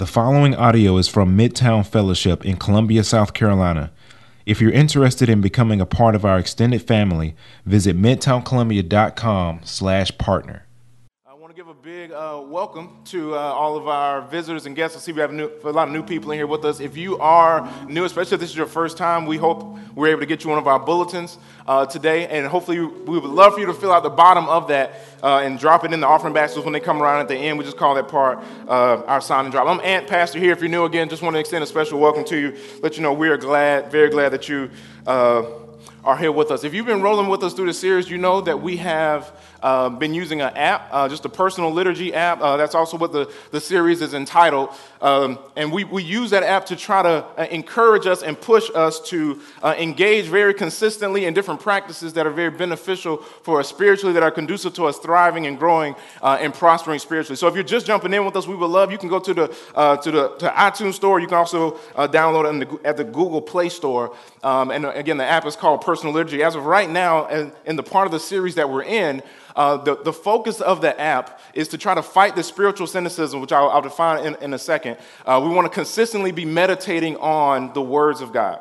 The following audio is from Midtown Fellowship in Columbia, South Carolina. If you're interested in becoming a part of our extended family, visit midtowncolumbia.com/partner. I want to give a big uh, welcome to uh, all of our visitors and guests. I see we have new, a lot of new people in here with us. If you are new, especially if this is your first time, we hope we're able to get you one of our bulletins uh, today. And hopefully, we would love for you to fill out the bottom of that uh, and drop it in the offering baskets when they come around at the end. We just call that part uh, our sign and drop. I'm Ant Pastor here. If you're new again, just want to extend a special welcome to you. Let you know we are glad, very glad that you uh, are here with us. If you've been rolling with us through the series, you know that we have uh, been using an app, uh, just a personal liturgy app. Uh, that's also what the, the series is entitled. Um, and we, we use that app to try to uh, encourage us and push us to uh, engage very consistently in different practices that are very beneficial for us spiritually, that are conducive to us thriving and growing uh, and prospering spiritually. So if you're just jumping in with us, we would love you can go to the, to the to iTunes store. You can also download it the, at the Google Play Store. Um, and again, the app is called Personal Liturgy. As of right now, in, in the part of the series that we're in, uh, the, the focus of the app is to try to fight the spiritual cynicism, which I'll, I'll define in, in a second. Uh, we want to consistently be meditating on the words of God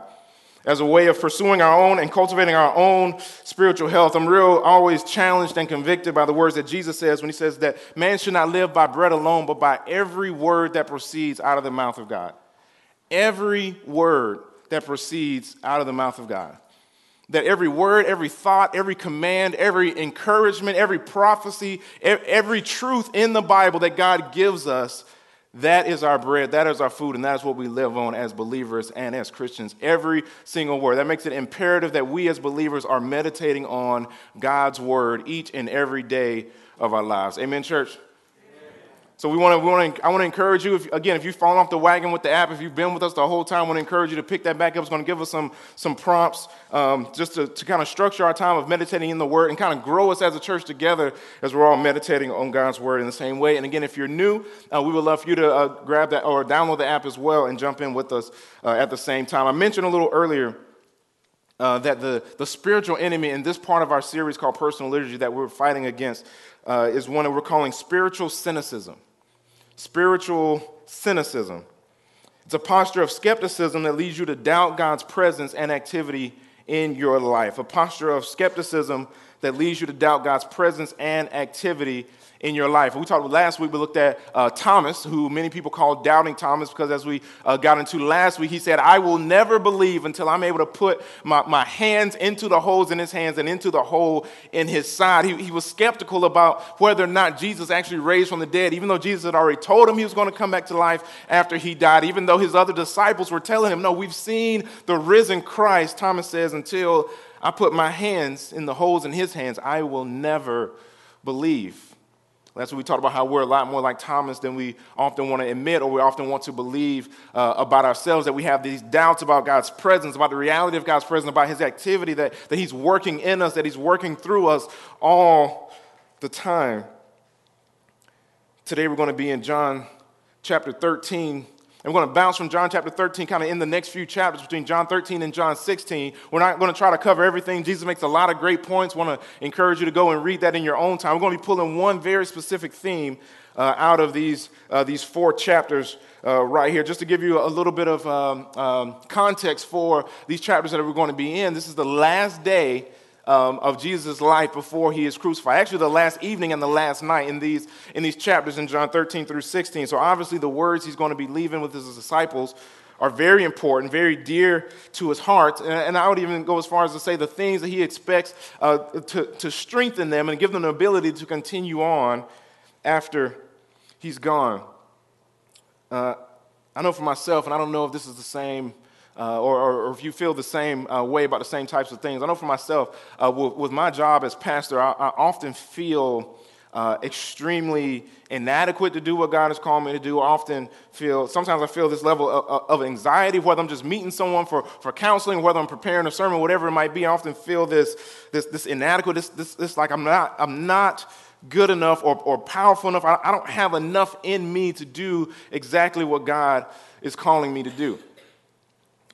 as a way of pursuing our own and cultivating our own spiritual health. I'm real always challenged and convicted by the words that Jesus says when he says that man should not live by bread alone, but by every word that proceeds out of the mouth of God. Every word that proceeds out of the mouth of God that every word, every thought, every command, every encouragement, every prophecy, every truth in the Bible that God gives us, that is our bread, that is our food, and that is what we live on as believers and as Christians. Every single word. That makes it imperative that we as believers are meditating on God's word each and every day of our lives. Amen, church? So we want to, we want to, I want to encourage you, if, again, if you've fallen off the wagon with the app, if you've been with us the whole time, I want to encourage you to pick that back up. It's going to give us some, some prompts um, just to, to kind of structure our time of meditating in the Word and kind of grow us as a church together as we're all meditating on God's Word in the same way. And again, if you're new, uh, we would love for you to uh, grab that or download the app as well and jump in with us uh, at the same time. I mentioned a little earlier uh, that the, the spiritual enemy in this part of our series called Personal Liturgy that we're fighting against uh, is one that we're calling spiritual cynicism spiritual cynicism. It's a posture of skepticism that leads you to doubt God's presence and activity in your life. A posture of skepticism that leads you to doubt God's presence and activity in your life. We talked last week, we looked at uh, Thomas, who many people call doubting Thomas, because as we uh, got into last week, he said, I will never believe until I'm able to put my, my hands into the holes in his hands and into the hole in his side. He, he was skeptical about whether or not Jesus actually raised from the dead, even though Jesus had already told him he was going to come back to life after he died, even though his other disciples were telling him, No, we've seen the risen Christ. Thomas says, Until I put my hands in the holes in his hands, I will never believe. That's what we talked about how we're a lot more like Thomas than we often want to admit or we often want to believe uh, about ourselves, that we have these doubts about God's presence, about the reality of God's presence, about his activity, that, that he's working in us, that he's working through us all the time. Today we're going to be in John chapter 13, and we're going to bounce from John chapter 13 kind of in the next few chapters between John 13 and John 16. We're not going to try to cover everything. Jesus makes a lot of great points. want to encourage you to go and read that in your own time. We're going to be pulling one very specific theme uh, out of these, uh, these four chapters uh, right here, just to give you a little bit of um, um, context for these chapters that we're going to be in. This is the last day um, of Jesus' life before he is crucified. Actually, the last evening and the last night in these, in these chapters in John 13 through 16. So, obviously, the words he's going to be leaving with his disciples are very important, very dear to his heart. And I would even go as far as to say the things that he expects uh, to, to strengthen them and give them the ability to continue on after he's gone. Uh, I know for myself, and I don't know if this is the same uh, or, or, if you feel the same uh, way about the same types of things. I know for myself, uh, with, with, my job as pastor, I, I often feel uh, extremely inadequate to do what God has called me to do. I often feel, sometimes I feel this level of, of, anxiety, whether I'm just meeting someone for, for counseling, whether I'm preparing a sermon, whatever it might be. I often feel this, this, this inadequate, this, this, this like I'm not, I'm not good enough or, or powerful enough. I, I don't have enough in me to do exactly what God is calling me to do.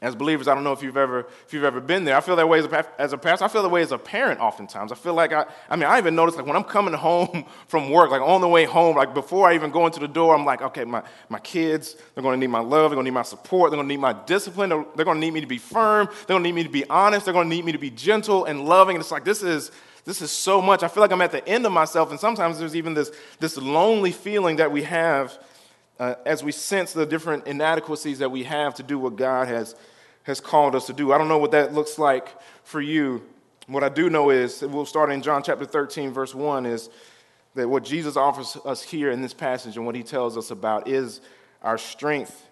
As believers, I don't know if you've ever if you've ever been there. I feel that way as a, as a pastor. I feel that way as a parent. Oftentimes, I feel like I. I mean, I even notice like when I'm coming home from work, like on the way home, like before I even go into the door, I'm like, okay, my my kids, they're going to need my love, they're going to need my support, they're going to need my discipline, they're, they're going to need me to be firm, they're going to need me to be honest, they're going to need me to be gentle and loving. And it's like this is this is so much. I feel like I'm at the end of myself, and sometimes there's even this this lonely feeling that we have uh, as we sense the different inadequacies that we have to do what God has has called us to do. I don't know what that looks like for you. What I do know is, we'll start in John chapter 13, verse 1, is that what Jesus offers us here in this passage and what he tells us about is our strength.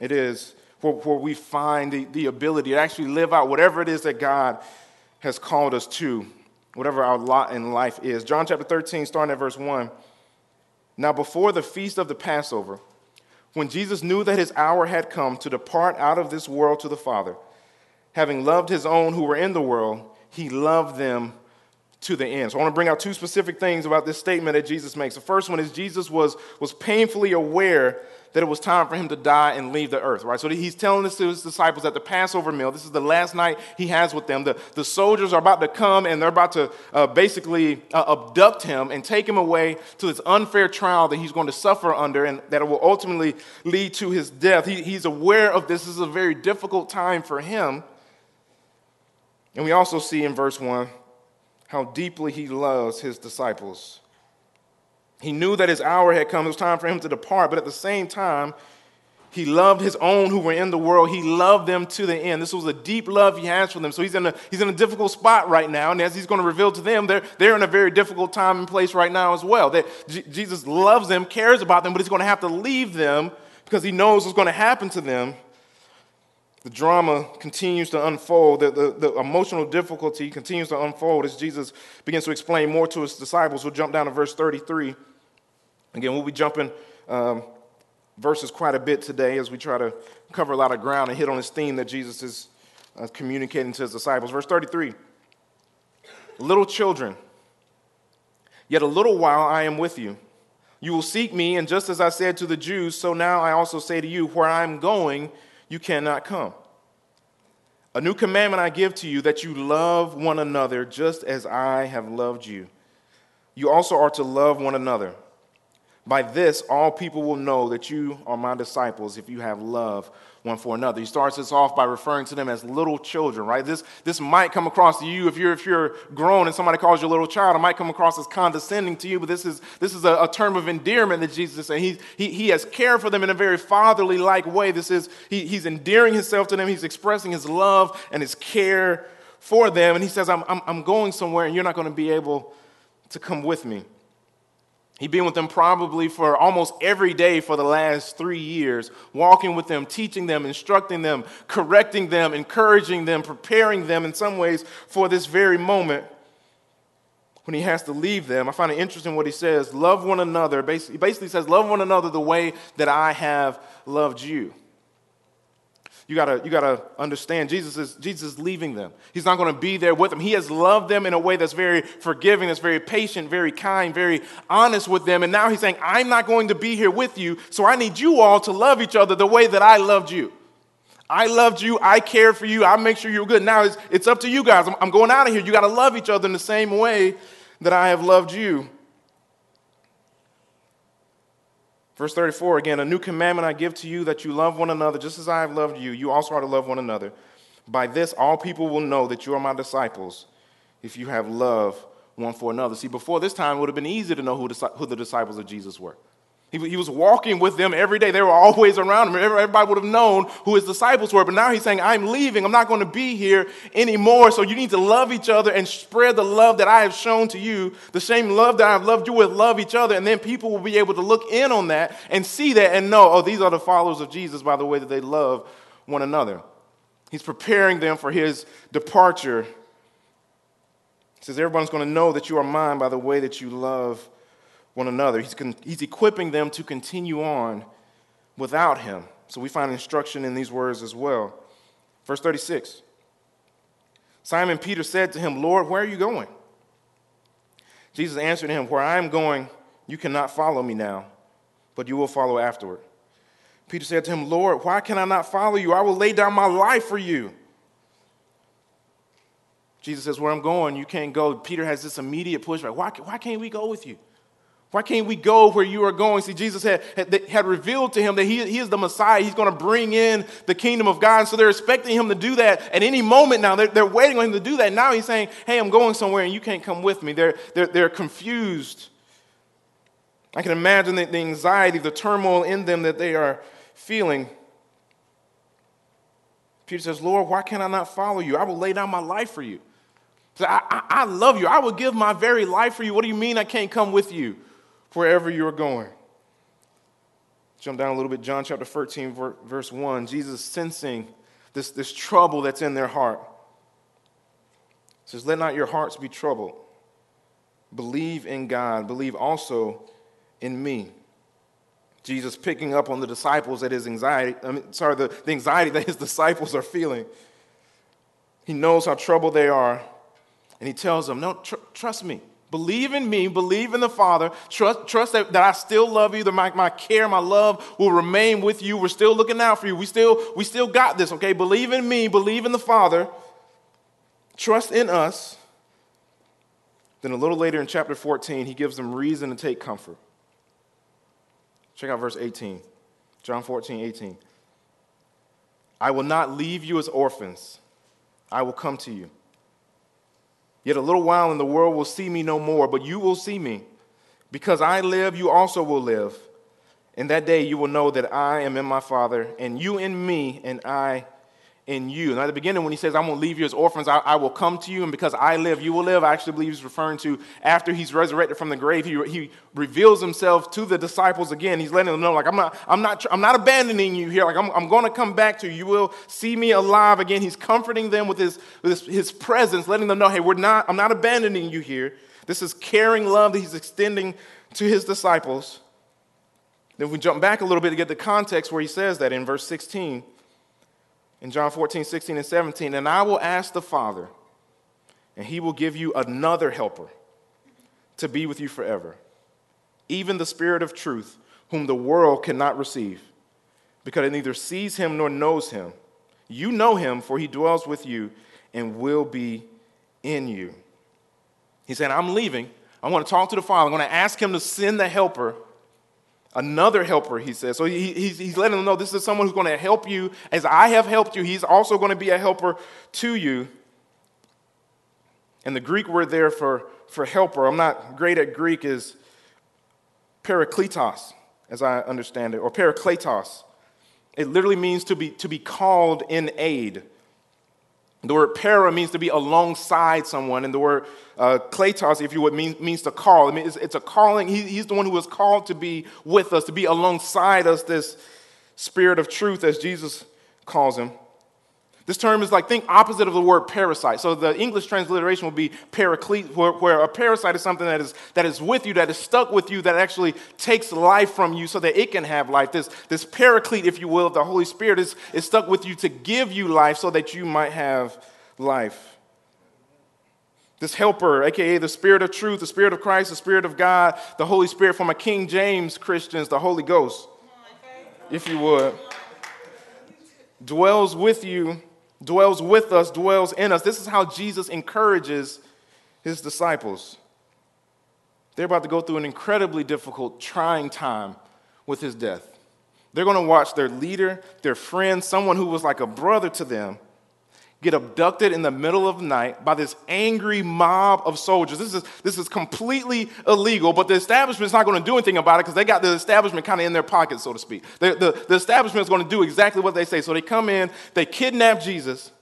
It is where, where we find the, the ability to actually live out whatever it is that God has called us to, whatever our lot in life is. John chapter 13, starting at verse 1. Now, before the feast of the Passover, when Jesus knew that his hour had come to depart out of this world to the Father, having loved his own who were in the world, he loved them to the end. So I want to bring out two specific things about this statement that Jesus makes. The first one is Jesus was, was painfully aware that it was time for him to die and leave the earth, right? So he's telling this to his disciples at the Passover meal. This is the last night he has with them. The, the soldiers are about to come and they're about to uh, basically uh, abduct him and take him away to this unfair trial that he's going to suffer under and that will ultimately lead to his death. He, he's aware of this. This is a very difficult time for him. And we also see in verse 1 how deeply he loves his disciples. He knew that his hour had come. It was time for him to depart, but at the same time, he loved his own who were in the world. He loved them to the end. This was a deep love he has for them. So he's in a, he's in a difficult spot right now. And as he's going to reveal to them, they're, they're in a very difficult time and place right now as well. That J- Jesus loves them, cares about them, but he's going to have to leave them because he knows what's going to happen to them. The drama continues to unfold. The, the, the, emotional difficulty continues to unfold as Jesus begins to explain more to his disciples. We'll jump down to verse 33. Again, we'll be jumping um, verses quite a bit today as we try to cover a lot of ground and hit on this theme that Jesus is uh, communicating to his disciples. Verse 33 Little children, yet a little while I am with you. You will seek me, and just as I said to the Jews, so now I also say to you, where I am going, you cannot come. A new commandment I give to you that you love one another just as I have loved you. You also are to love one another. By this, all people will know that you are my disciples if you have love one for another. He starts this off by referring to them as little children, right? This, this might come across to you if you're, if you're grown and somebody calls you a little child. It might come across as condescending to you, but this is, this is a, a term of endearment that Jesus is saying. He, he, he has cared for them in a very fatherly like way. This is, he, he's endearing himself to them. He's expressing his love and his care for them. And he says, I'm, I'm, I'm going somewhere and you're not going to be able to come with me. He'd been with them probably for almost every day for the last three years, walking with them, teaching them, instructing them, correcting them, encouraging them, preparing them in some ways for this very moment when he has to leave them. I find it interesting what he says love one another. He basically says, Love one another the way that I have loved you. You gotta, you gotta understand Jesus is, Jesus is leaving them. He's not gonna be there with them. He has loved them in a way that's very forgiving, that's very patient, very kind, very honest with them. And now he's saying, I'm not going to be here with you, so I need you all to love each other the way that I loved you. I loved you, I cared for you, I make sure you're good. Now it's, it's up to you guys. I'm, I'm going out of here. You gotta love each other in the same way that I have loved you. Verse 34 again, a new commandment I give to you that you love one another just as I have loved you. You also are to love one another. By this, all people will know that you are my disciples if you have love one for another. See, before this time, it would have been easy to know who, who the disciples of Jesus were. He, he was walking with them every day. They were always around him. Everybody would have known who his disciples were. But now he's saying, I'm leaving. I'm not going to be here anymore. So you need to love each other and spread the love that I have shown to you, the same love that I've loved you with, love each other. And then people will be able to look in on that and see that and know, oh, these are the followers of Jesus by the way that they love one another. He's preparing them for his departure. He says, Everyone's going to know that you are mine by the way that you love one another. He's, con- he's equipping them to continue on without him. So we find instruction in these words as well. Verse 36 Simon Peter said to him, Lord, where are you going? Jesus answered him, Where I am going, you cannot follow me now, but you will follow afterward. Peter said to him, Lord, why can I not follow you? I will lay down my life for you. Jesus says, Where I'm going, you can't go. Peter has this immediate pushback. Why, why can't we go with you? Why can't we go where you are going? See, Jesus had, had, had revealed to him that he, he is the Messiah. He's going to bring in the kingdom of God. So they're expecting him to do that at any moment now. They're, they're waiting on him to do that. Now he's saying, Hey, I'm going somewhere and you can't come with me. They're, they're, they're confused. I can imagine the, the anxiety, the turmoil in them that they are feeling. Peter says, Lord, why can I not follow you? I will lay down my life for you. I, I, I love you. I will give my very life for you. What do you mean I can't come with you wherever you're going? Jump down a little bit, John chapter 13, verse 1. Jesus sensing this, this trouble that's in their heart. says, Let not your hearts be troubled. Believe in God. Believe also in me. Jesus picking up on the disciples that his anxiety, I mean, sorry, the, the anxiety that his disciples are feeling. He knows how troubled they are, and he tells them, No, tr- trust me. Believe in me, believe in the Father, trust, trust that, that I still love you, that my, my care, my love will remain with you. We're still looking out for you. We still, we still got this, okay? Believe in me, believe in the Father, trust in us. Then a little later in chapter 14, he gives them reason to take comfort. Check out verse 18. John 14, 18. I will not leave you as orphans, I will come to you. Yet a little while, and the world will see me no more, but you will see me. Because I live, you also will live. In that day, you will know that I am in my Father, and you in me, and I in you. Now, at the beginning, when he says, I won't leave you as orphans, I, I, will come to you, and because I live, you will live, I actually believe he's referring to after he's resurrected from the grave, he, he reveals himself to the disciples again. He's letting them know, like, I'm not, I'm not, I'm not abandoning you here. Like, I'm, I'm going to come back to you. You will see me alive again. He's comforting them with his, with his, his presence, letting them know, hey, we're not, I'm not abandoning you here. This is caring love that he's extending to his disciples. Then we jump back a little bit to get the context where he says that in verse 16 in John 14, 16, and 17, and I will ask the Father, and he will give you another helper to be with you forever, even the Spirit of truth, whom the world cannot receive, because it neither sees him nor knows him. You know him, for he dwells with you and will be in you. He said, I'm leaving. I want to talk to the Father. I'm going to ask him to send the helper Another helper, he says. So he, he's, he's letting them know this is someone who's going to help you as I have helped you. He's also going to be a helper to you. And the Greek word there for, for helper, I'm not great at Greek, is parakletos, as I understand it, or parakletos. It literally means to be, to be called in aid. The word para means to be alongside someone, and the word uh, kletos, if you would, mean, means to call. I mean, it's, it's a calling. He, he's the one who was called to be with us, to be alongside us, this spirit of truth, as Jesus calls him. This term is like, think opposite of the word parasite. So the English transliteration would be paraclete, where, where, a parasite is something that is, that is with you, that is stuck with you, that actually takes life from you so that it can have life. This, this paraclete, if you will, the Holy Spirit is, is stuck with you to give you life so that you might have life. This helper, aka the Spirit of truth, the Spirit of Christ, the Spirit of God, the Holy Spirit from a King James Christians, the Holy Ghost, if you would, dwells with you dwells with us, dwells in us. This is how Jesus encourages his disciples. They're about to go through an incredibly difficult, trying time with his death. They're going to watch their leader, their friend, someone who was like a brother to them, get abducted in the middle of the night by this angry mob of soldiers. This is, this is completely illegal, but the establishment's not going to do anything about it because they got the establishment kind of in their pocket, so to speak. The, the, the establishment is going to do exactly what they say. So they come in, they kidnap Jesus.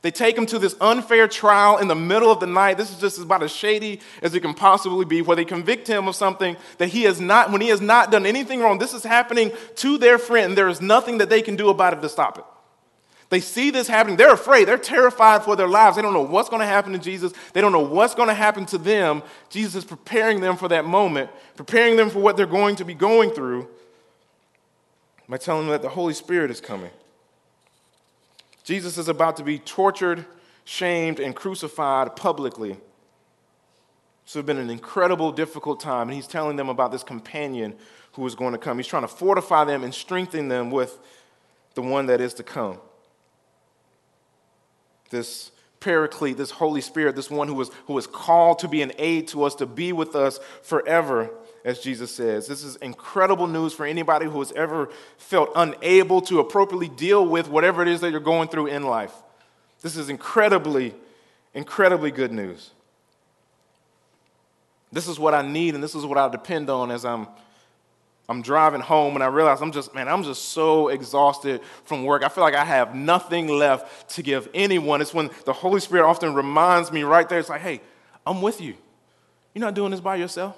They take him to this unfair trial in the middle of the night. This is just about as shady as it can possibly be, where they convict him of something that he has not, when he has not done anything wrong. This is happening to their friend, and there is nothing that they can do about it to stop it. They see this happening. They're afraid. They're terrified for their lives. They don't know what's going to happen to Jesus. They don't know what's going to happen to them. Jesus is preparing them for that moment, preparing them for what they're going to be going through by telling them that the Holy Spirit is coming. Jesus is about to be tortured, shamed, and crucified publicly. So it's been an incredible, difficult time. And he's telling them about this companion who is going to come. He's trying to fortify them and strengthen them with the one that is to come. This paraclete, this Holy Spirit, this one who was, who was called to be an aid to us, to be with us forever, as Jesus says. This is incredible news for anybody who has ever felt unable to appropriately deal with whatever it is that you're going through in life. This is incredibly, incredibly good news. This is what I need, and this is what I depend on as I'm I'm driving home and I realize I'm just, man, I'm just so exhausted from work. I feel like I have nothing left to give anyone. It's when the Holy Spirit often reminds me right there, it's like, hey, I'm with you. You're not doing this by yourself.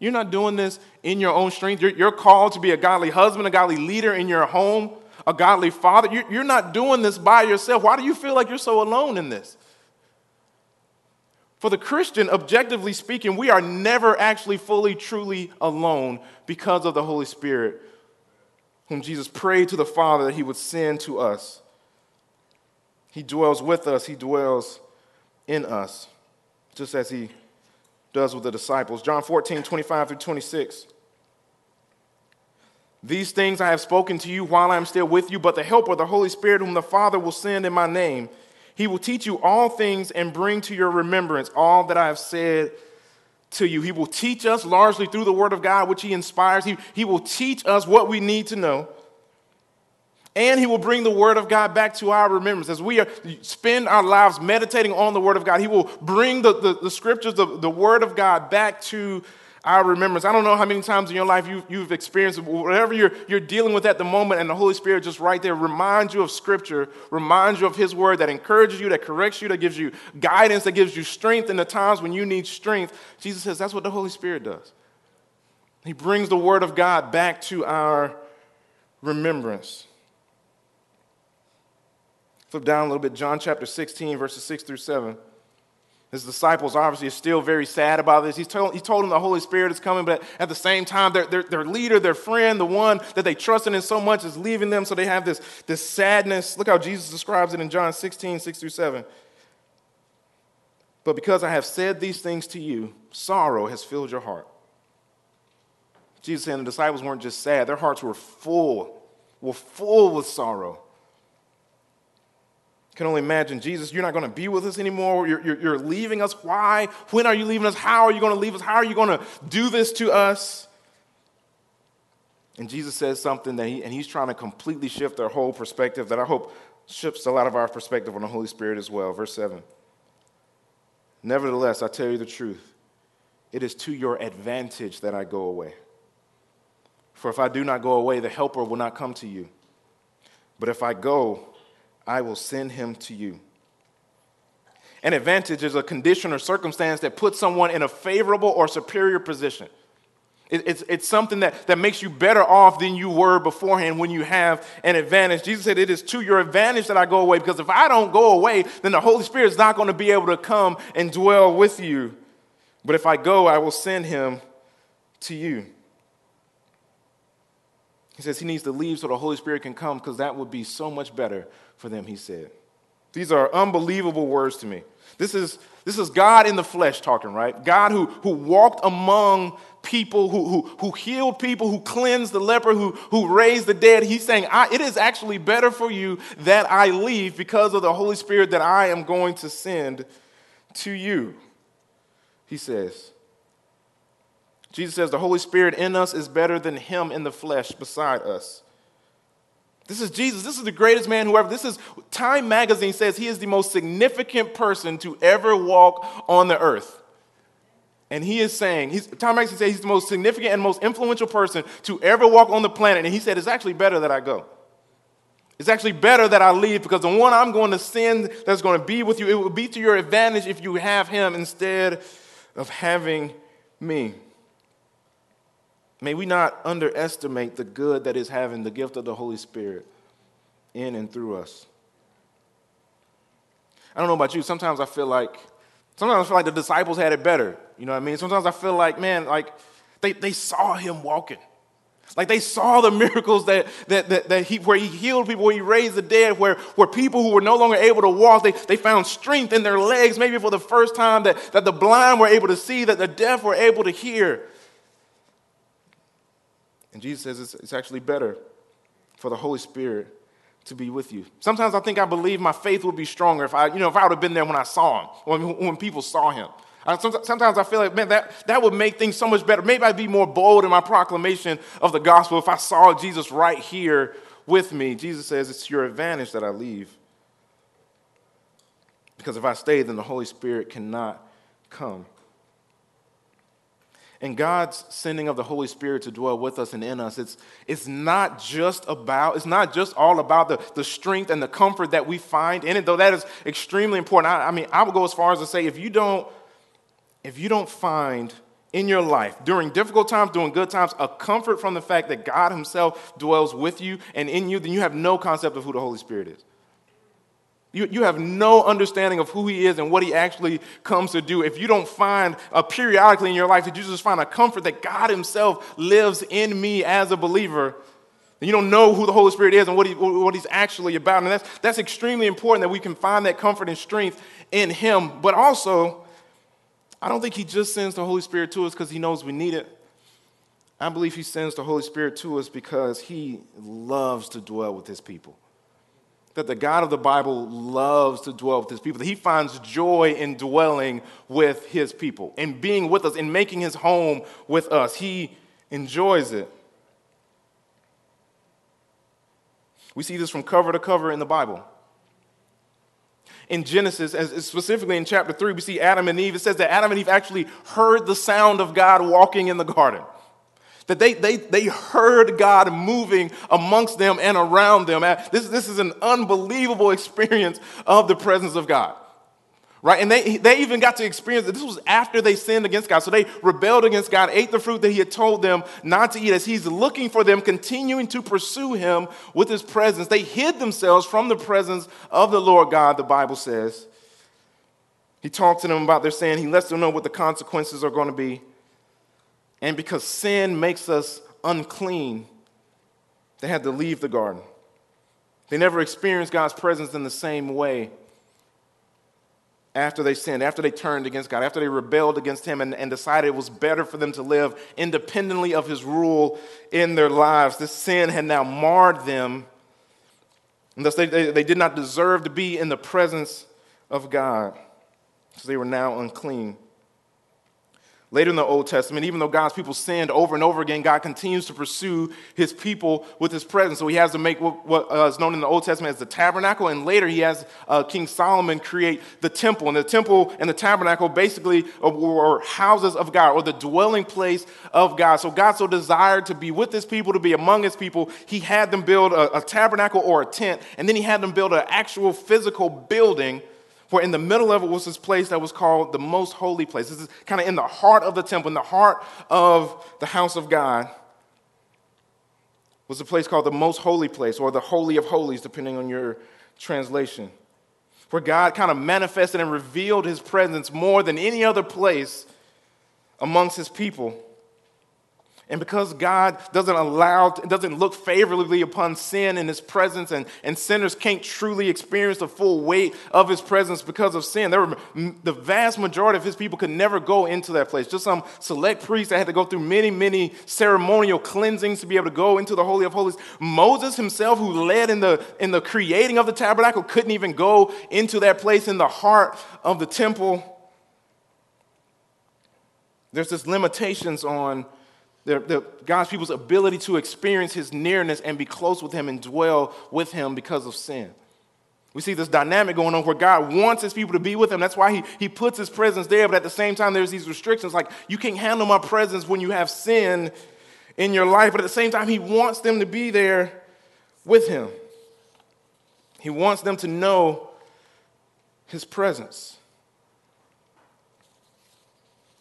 You're not doing this in your own strength. You're, you're called to be a godly husband, a godly leader in your home, a godly father. You're, you're not doing this by yourself. Why do you feel like you're so alone in this? For the Christian, objectively speaking, we are never actually fully, truly alone because of the Holy Spirit, whom Jesus prayed to the Father that he would send to us. He dwells with us, he dwells in us, just as he does with the disciples. John 14, 25 through 26. These things I have spoken to you while I am still with you, but the Helper, the Holy Spirit, whom the Father will send in my name, he will teach you all things and bring to your remembrance all that I have said to you. He will teach us largely through the Word of God, which He inspires. He, he will teach us what we need to know. And He will bring the Word of God back to our remembrance. As we are, spend our lives meditating on the Word of God, He will bring the, the, the Scriptures, the, the Word of God back to our remembrance. I don't know how many times in your life you, you've experienced whatever you're, you're dealing with at the moment, and the Holy Spirit just right there reminds you of Scripture, reminds you of His Word that encourages you, that corrects you, that gives you guidance, that gives you strength in the times when you need strength. Jesus says that's what the Holy Spirit does. He brings the Word of God back to our remembrance. Flip down a little bit, John chapter 16, verses 6 through 7. His disciples obviously are still very sad about this. He's told, he told them the Holy Spirit is coming, but at the same time, their, their, their leader, their friend, the one that they trusted in so much is leaving them, so they have this, this sadness. Look how Jesus describes it in John 16, 6 through 7. But because I have said these things to you, sorrow has filled your heart. Jesus and the disciples weren't just sad, their hearts were full, were full with sorrow can only imagine, Jesus, you're not going to be with us anymore. You're, you're, you're, leaving us. Why? When are you leaving us? How are you going to leave us? How are you going to do this to us? And Jesus says something that he, and he's trying to completely shift their whole perspective that I hope shifts a lot of our perspective on the Holy Spirit as well. Verse 7. Nevertheless, I tell you the truth. It is to your advantage that I go away. For if I do not go away, the Helper will not come to you. But if I go, I will send him to you. An advantage is a condition or circumstance that puts someone in a favorable or superior position. It's, it's something that, that makes you better off than you were beforehand when you have an advantage. Jesus said, It is to your advantage that I go away, because if I don't go away, then the Holy Spirit is not going to be able to come and dwell with you. But if I go, I will send him to you. He says he needs to leave so the Holy Spirit can come because that would be so much better for them, he said. These are unbelievable words to me. This is, this is God in the flesh talking, right? God who, who walked among people, who, who, who healed people, who cleansed the leper, who, who raised the dead. He's saying, It is actually better for you that I leave because of the Holy Spirit that I am going to send to you, he says. Jesus says the Holy Spirit in us is better than him in the flesh beside us. This is Jesus. This is the greatest man who ever. This is Time magazine says he is the most significant person to ever walk on the earth. And he is saying, he's, Time magazine says he's the most significant and most influential person to ever walk on the planet. And he said, it's actually better that I go. It's actually better that I leave because the one I'm going to send that's going to be with you, it will be to your advantage if you have him instead of having me. May we not underestimate the good that is having the gift of the Holy Spirit in and through us. I don't know about you, sometimes I feel like sometimes I feel like the disciples had it better. You know what I mean? Sometimes I feel like, man, like they, they saw him walking. Like they saw the miracles that, that, that, that, he, where he healed people, where he raised the dead, where, where people who were no longer able to walk, they, they found strength in their legs, maybe for the first time, that, that the blind were able to see, that the deaf were able to hear. And Jesus says it's, it's actually better for the Holy Spirit to be with you. Sometimes I think I believe my faith would be stronger if I, you know, if I would have been there when I saw him, when, when people saw him. I, sometimes I feel like, man, that, that would make things so much better. Maybe I'd be more bold in my proclamation of the gospel if I saw Jesus right here with me. Jesus says, It's your advantage that I leave. Because if I stay, then the Holy Spirit cannot come. And God's sending of the Holy Spirit to dwell with us and in us, it's, it's not just about, it's not just all about the, the strength and the comfort that we find in it, though that is extremely important. I, I mean, I would go as far as to say if you don't, if you don't find in your life, during difficult times, during good times, a comfort from the fact that God Himself dwells with you and in you, then you have no concept of who the Holy Spirit is. You, you have no understanding of who he is and what he actually comes to do. If you don't find a periodically in your life that you just find a comfort that God himself lives in me as a believer, you don't know who the Holy Spirit is and what, he, what he's actually about. And that's, that's extremely important that we can find that comfort and strength in him. But also, I don't think he just sends the Holy Spirit to us because he knows we need it. I believe he sends the Holy Spirit to us because he loves to dwell with his people that the God of the Bible loves to dwell with his people, that he finds joy in dwelling with his people, in being with us, in making his home with us. He enjoys it. We see this from cover to cover in the Bible. In Genesis, specifically in chapter 3, we see Adam and Eve. It says that Adam and Eve actually heard the sound of God walking in the garden. That they, they, they heard God moving amongst them and around them. Uh, this, this is an unbelievable experience of the presence of God. Right? And they, they even got to experience that this was after they sinned against God. So they rebelled against God, ate the fruit that He had told them not to eat, as He's looking for them, continuing to pursue Him with His presence. They hid themselves from the presence of the Lord God, the Bible says. He talked to them about their sin, He lets them know what the consequences are going to be. And because sin makes us unclean, they had to leave the garden. They never experienced God's presence in the same way after they sinned, after they turned against God, after they rebelled against Him and, and, decided it was better for them to live independently of His rule in their lives. This sin had now marred them, and thus they, they, they did not deserve to be in the presence of God, because they were now unclean. Later in the Old Testament, even though God's people sinned over and over again, God continues to pursue his people with his presence. So he has to make what, what uh, is known in the Old Testament as the tabernacle, and later he has uh, King Solomon create the temple. And the temple and the tabernacle basically were houses of God or the dwelling place of God. So God so desired to be with his people, to be among his people, he had them build a, a tabernacle or a tent, and then he had them build an actual physical building for in the middle of it was this place that was called the most holy place. This is kind of in the heart of the temple, in the heart of the house of God, was a place called the most holy place or the holy of holies, depending on your translation. Where God kind of manifested and revealed his presence more than any other place amongst his people. And because God doesn't allow, doesn't look favorably upon sin in his presence, and, and sinners can't truly experience the full weight of his presence because of sin, there were, the vast majority of his people could never go into that place. Just some select priests that had to go through many, many ceremonial cleansings to be able to go into the Holy of Holies. Moses himself, who led in the, in the creating of the tabernacle, couldn't even go into that place in the heart of the temple. There's this limitations on the, the, God's people's ability to experience his nearness and be close with him and dwell with him because of sin. We see this dynamic going on where God wants his people to be with him. That's why he, he puts his presence there, but at the same time, there's these restrictions like you can't handle my presence when you have sin in your life, but at the same time, he wants them to be there with him. He wants them to know his presence.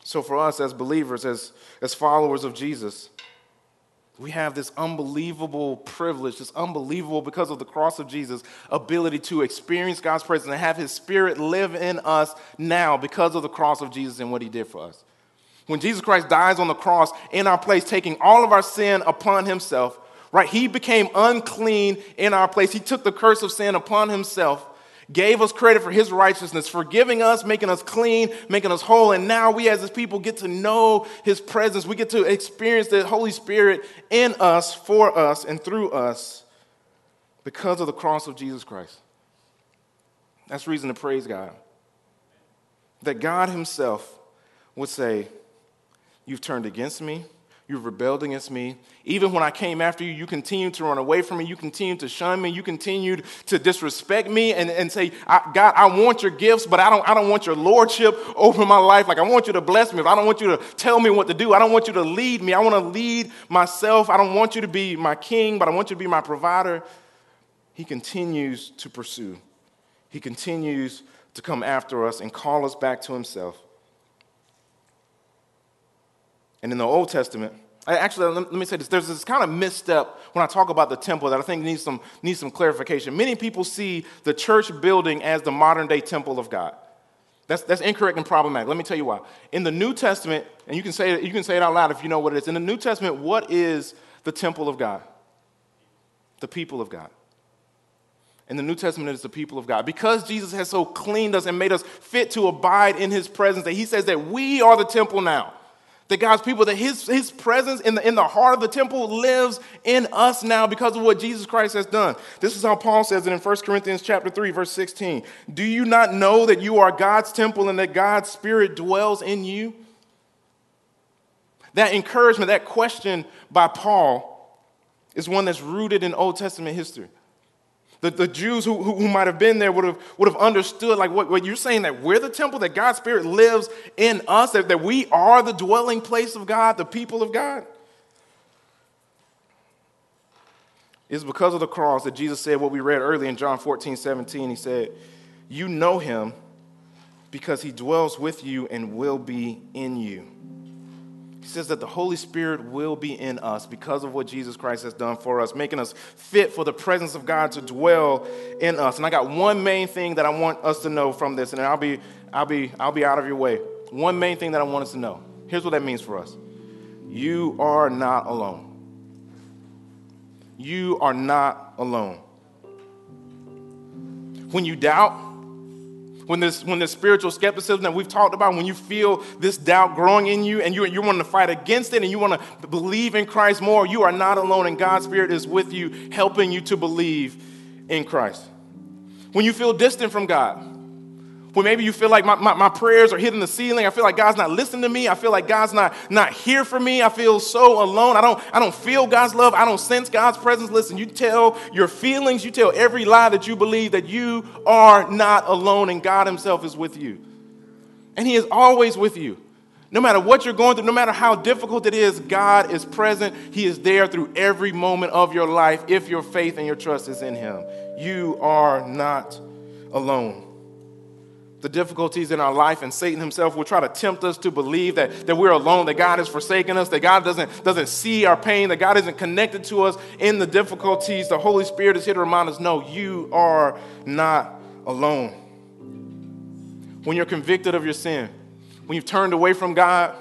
So, for us as believers, as, as followers of Jesus, we have this unbelievable privilege, this unbelievable, because of the cross of Jesus, ability to experience God's presence and have His Spirit live in us now because of the cross of Jesus and what He did for us. When Jesus Christ dies on the cross in our place, taking all of our sin upon Himself, right? He became unclean in our place. He took the curse of sin upon Himself gave us credit for his righteousness, forgiving us, making us clean, making us whole. And now we, as his people, get to know his presence. We get to experience the Holy Spirit in us, for us, and through us because of the cross of Jesus Christ. That's reason to praise God. That God himself would say, You've turned against me. You've rebelled against me. Even when I came after you, you continued to run away from me. You continued to shun me. You continued to disrespect me and, and say, God, I want your gifts, but I don't, I don't want your lordship over my life. Like, I want you to bless me, but I don't want you to tell me what to do. I don't want you to lead me. I want to lead myself. I don't want you to be my king, but I want you to be my provider. He continues to pursue, he continues to come after us and call us back to himself. And in the Old Testament, actually, let me say this. There's this kind of misstep when I talk about the temple that I think needs some, needs some clarification. Many people see the church building as the modern day temple of God. That's, that's incorrect and problematic. Let me tell you why. In the New Testament, and you can, say it, you can say it out loud if you know what it is. In the New Testament, what is the temple of God? The people of God. In the New Testament, it's the people of God. Because Jesus has so cleaned us and made us fit to abide in his presence, that he says that we are the temple now that God's people, that his, his presence in the, in the heart of the temple lives in us now because of what Jesus Christ has done. This is how Paul says it in 1 Corinthians chapter 3, verse 16. Do you not know that you are God's temple and that God's spirit dwells in you? That encouragement, that question by Paul is one that's rooted in Old Testament history. The, the Jews who, who, who, might have been there would have, would have understood, like what, what you're saying, that we're the temple, that God's Spirit lives in us, that, that we are the dwelling place of God, the people of God. It's because of the cross that Jesus said what we read earlier in John 14, 17. He said, You know him because he dwells with you and will be in you. He says that the Holy Spirit will be in us because of what Jesus Christ has done for us, making us fit for the presence of God to dwell in us. And I got one main thing that I want us to know from this, and I'll be, I'll be, I'll be out of your way. One main thing that I want us to know. Here's what that means for us. You are not alone. You are not alone. When you doubt, when this when the spiritual skepticism that we've talked about, when you feel this doubt growing in you and you, you want to fight against it and you want to believe in Christ more, you are not alone and God's Spirit is with you, helping you to believe in Christ. When you feel distant from God, when maybe you feel like my, my, my, prayers are hitting the ceiling. I feel like God's not listening to me. I feel like God's not, not here for me. I feel so alone. I don't, I don't feel God's love. I don't sense God's presence. Listen, you tell your feelings, you tell every lie that you believe that you are not alone and God Himself is with you. And He is always with you. No matter what you're going through, no matter how difficult it is, God is present. He is there through every moment of your life if your faith and your trust is in Him. You are not alone the difficulties in our life, and Satan himself will try to tempt us to believe that, that we're alone, that God has forsaken us, that God doesn't, doesn't see our pain, that God isn't connected to us in the difficulties. The Holy Spirit is here to remind us no, you are not alone. When you're convicted of your sin, when you've turned away from God,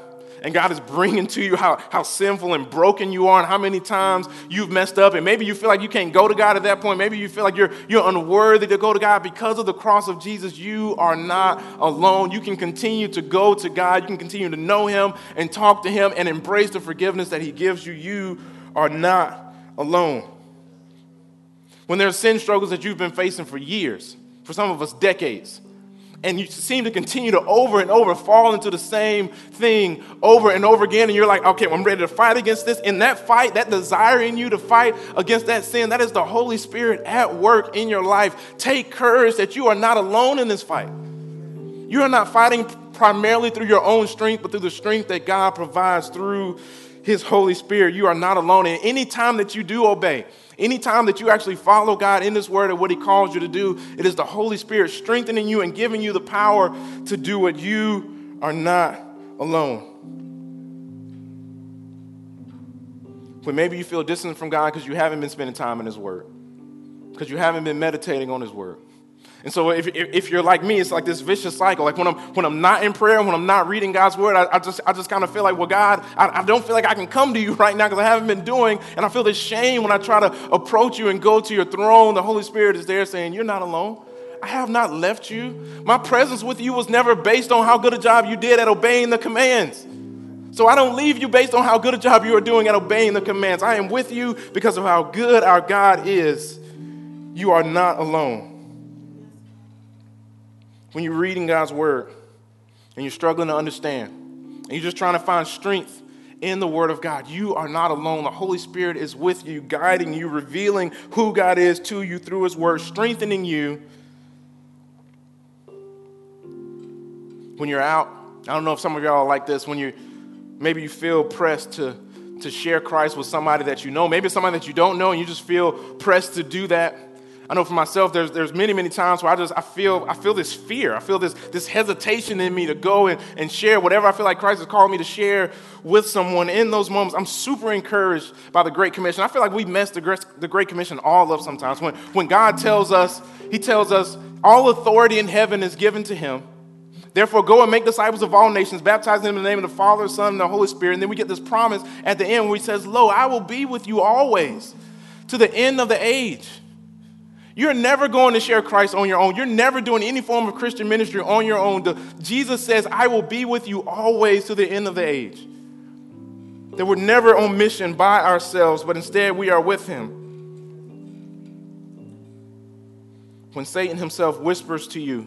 and God is bringing to you how, how sinful and broken you are and how many times you've messed up. And maybe you feel like you can't go to God at that point. Maybe you feel like you're, you're unworthy to go to God because of the cross of Jesus. You are not alone. You can continue to go to God. You can continue to know Him and talk to Him and embrace the forgiveness that He gives you. You are not alone. When there are sin struggles that you've been facing for years, for some of us, decades, and you seem to continue to over and over fall into the same thing over and over again. And you're like, okay, I'm ready to fight against this. In that fight, that desire in you to fight against that sin, that is the Holy Spirit at work in your life. Take courage that you are not alone in this fight. You are not fighting primarily through your own strength, but through the strength that God provides through His Holy Spirit. You are not alone. And any time that you do obey, any time that you actually follow God in this word and what He calls you to do, it is the Holy Spirit strengthening you and giving you the power to do what you are not alone. When maybe you feel distant from God because you haven't been spending time in His Word, because you haven't been meditating on His Word. And so if, if you're like me, it's like this vicious cycle. Like when I'm, when I'm not in prayer, when I'm not reading God's word, I, I just, I just kind of feel like, well, God, I, I don't feel like I can come to you right now because I haven't been doing. And I feel this shame when I try to approach you and go to your throne. The Holy Spirit is there saying, you're not alone. I have not left you. My presence with you was never based on how good a job you did at obeying the commands. So I don't leave you based on how good a job you are doing at obeying the commands. I am with you because of how good our God is. You are not alone. When you're reading God's word and you're struggling to understand, and you're just trying to find strength in the Word of God. You are not alone. The Holy Spirit is with you, guiding you, revealing who God is to you through His Word, strengthening you. When you're out, I don't know if some of y'all are like this, when you maybe you feel pressed to, to share Christ with somebody that you know, maybe somebody that you don't know, and you just feel pressed to do that. I know for myself, there's, there's many, many times where I just I feel I feel this fear. I feel this, this hesitation in me to go and, and share whatever I feel like Christ has called me to share with someone in those moments. I'm super encouraged by the Great Commission. I feel like we mess the Great, the Great Commission all up sometimes. When, when God tells us, He tells us, all authority in heaven is given to Him. Therefore, go and make disciples of all nations, baptizing them in the name of the Father, Son, and the Holy Spirit. And then we get this promise at the end where He says, Lo, I will be with you always to the end of the age. You're never going to share Christ on your own. You're never doing any form of Christian ministry on your own. The, Jesus says, I will be with you always to the end of the age. That we're never on mission by ourselves, but instead we are with Him. When Satan himself whispers to you,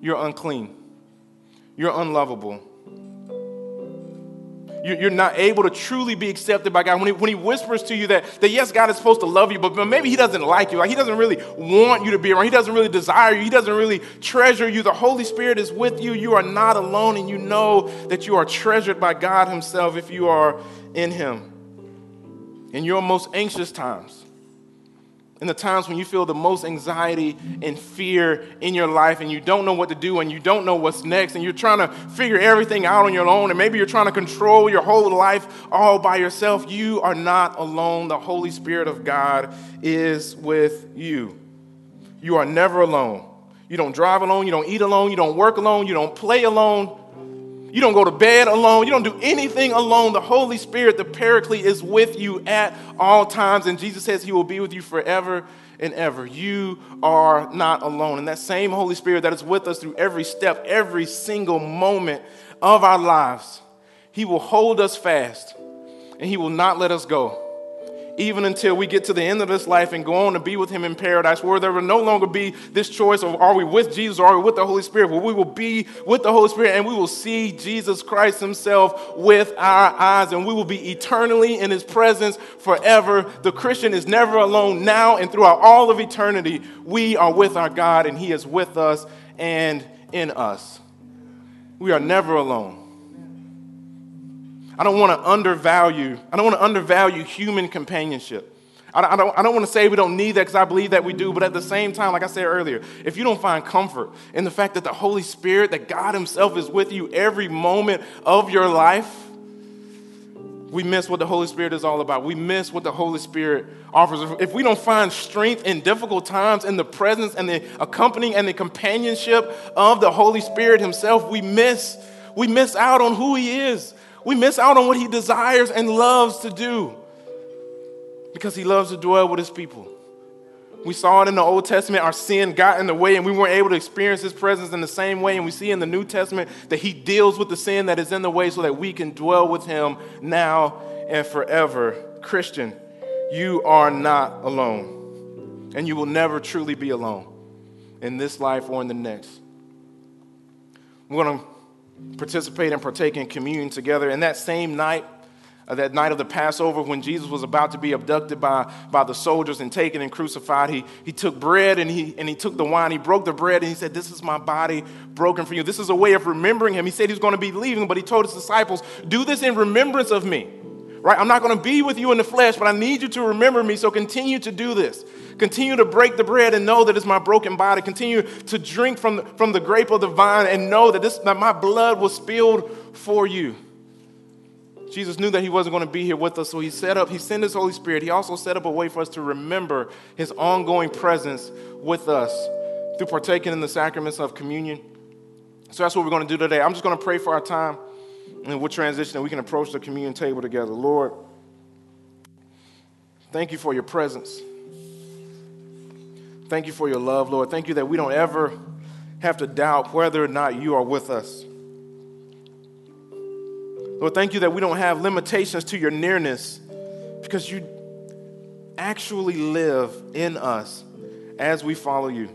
You're unclean, you're unlovable, you're not able to truly be accepted by God. When he, when he whispers to you that, that, yes, God is supposed to love you, but maybe He doesn't like you. Like He doesn't really want you to be around. He doesn't really desire you. He doesn't really treasure you. The Holy Spirit is with you. You are not alone, and you know that you are treasured by God Himself if you are in Him. In your most anxious times, in the times when you feel the most anxiety and fear in your life and you don't know what to do and you don't know what's next and you're trying to figure everything out on your own and maybe you're trying to control your whole life all by yourself, you are not alone. The Holy Spirit of God is with you. You are never alone. You don't drive alone, you don't eat alone, you don't work alone, you don't play alone. You don't go to bed alone. You don't do anything alone. The Holy Spirit, the Paraclete, is with you at all times. And Jesus says he will be with you forever and ever. You are not alone. And that same Holy Spirit that is with us through every step, every single moment of our lives, he will hold us fast and he will not let us go even until we get to the end of this life and go on to be with Him in paradise, where there will no longer be this choice of are we with Jesus or are we with the Holy Spirit? Where we will be with the Holy Spirit and we will see Jesus Christ Himself with our eyes and we will be eternally in His presence forever. The Christian is never alone now and throughout all of eternity. We are with our God and He is with us and in us. We are never alone. I don't want to undervalue, I don't want to undervalue human companionship. I don't, I don't, want to say we don't need that because I believe that we do, but at the same time, like I said earlier, if you don't find comfort in the fact that the Holy Spirit, that God Himself is with you every moment of your life, we miss what the Holy Spirit is all about. We miss what the Holy Spirit offers. If we don't find strength in difficult times in the presence and the accompanying and the companionship of the Holy Spirit Himself, we miss, we miss out on who He is we miss out on what he desires and loves to do because he loves to dwell with his people. We saw it in the Old Testament, our sin got in the way and we weren't able to experience his presence in the same way. And we see in the New Testament that he deals with the sin that is in the way so that we can dwell with him now and forever. Christian, you are not alone. And you will never truly be alone in this life or in the next. We're going to participate and partake in communion together. And that same night, uh, that night of the Passover, when Jesus was about to be abducted by, by the soldiers and taken and crucified, he, he took bread and he, and he took the wine. He broke the bread and he said, This is my body broken for you. This is a way of remembering him. He said he was going to be leaving, but he told his disciples, Do this in remembrance of me. Right? I'm not going to be with you in the flesh, but I need you to remember me, so continue to do this. Continue to break the bread and know that it's my broken body. Continue to drink from the, from the grape of the vine and know that, this, that my blood was spilled for you. Jesus knew that he wasn't going to be here with us, so he set up, he sent his Holy Spirit. He also set up a way for us to remember his ongoing presence with us through partaking in the sacraments of communion. So that's what we're going to do today. I'm just going to pray for our time, and we'll transition and we can approach the communion table together. Lord, thank you for your presence. Thank you for your love, Lord. Thank you that we don't ever have to doubt whether or not you are with us. Lord, thank you that we don't have limitations to your nearness because you actually live in us as we follow you.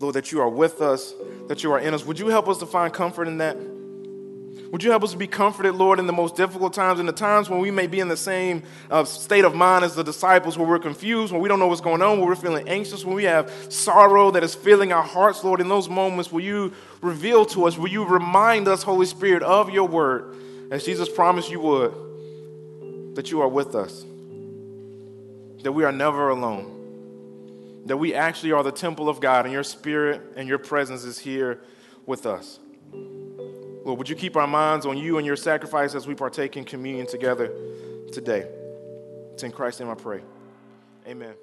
Lord, that you are with us, that you are in us. Would you help us to find comfort in that? Would you help us to be comforted, Lord, in the most difficult times, in the times when we may be in the same uh, state of mind as the disciples, where we're confused, when we don't know what's going on, when we're feeling anxious, when we have sorrow that is filling our hearts, Lord, in those moments, will you reveal to us, will you remind us, Holy Spirit, of your word, as Jesus promised you would, that you are with us, that we are never alone that we actually are the temple of God and your spirit and your presence is here with us. Lord, would you keep our minds on you and your sacrifice as we partake in communion together today? It's in Christ's name I pray. Amen.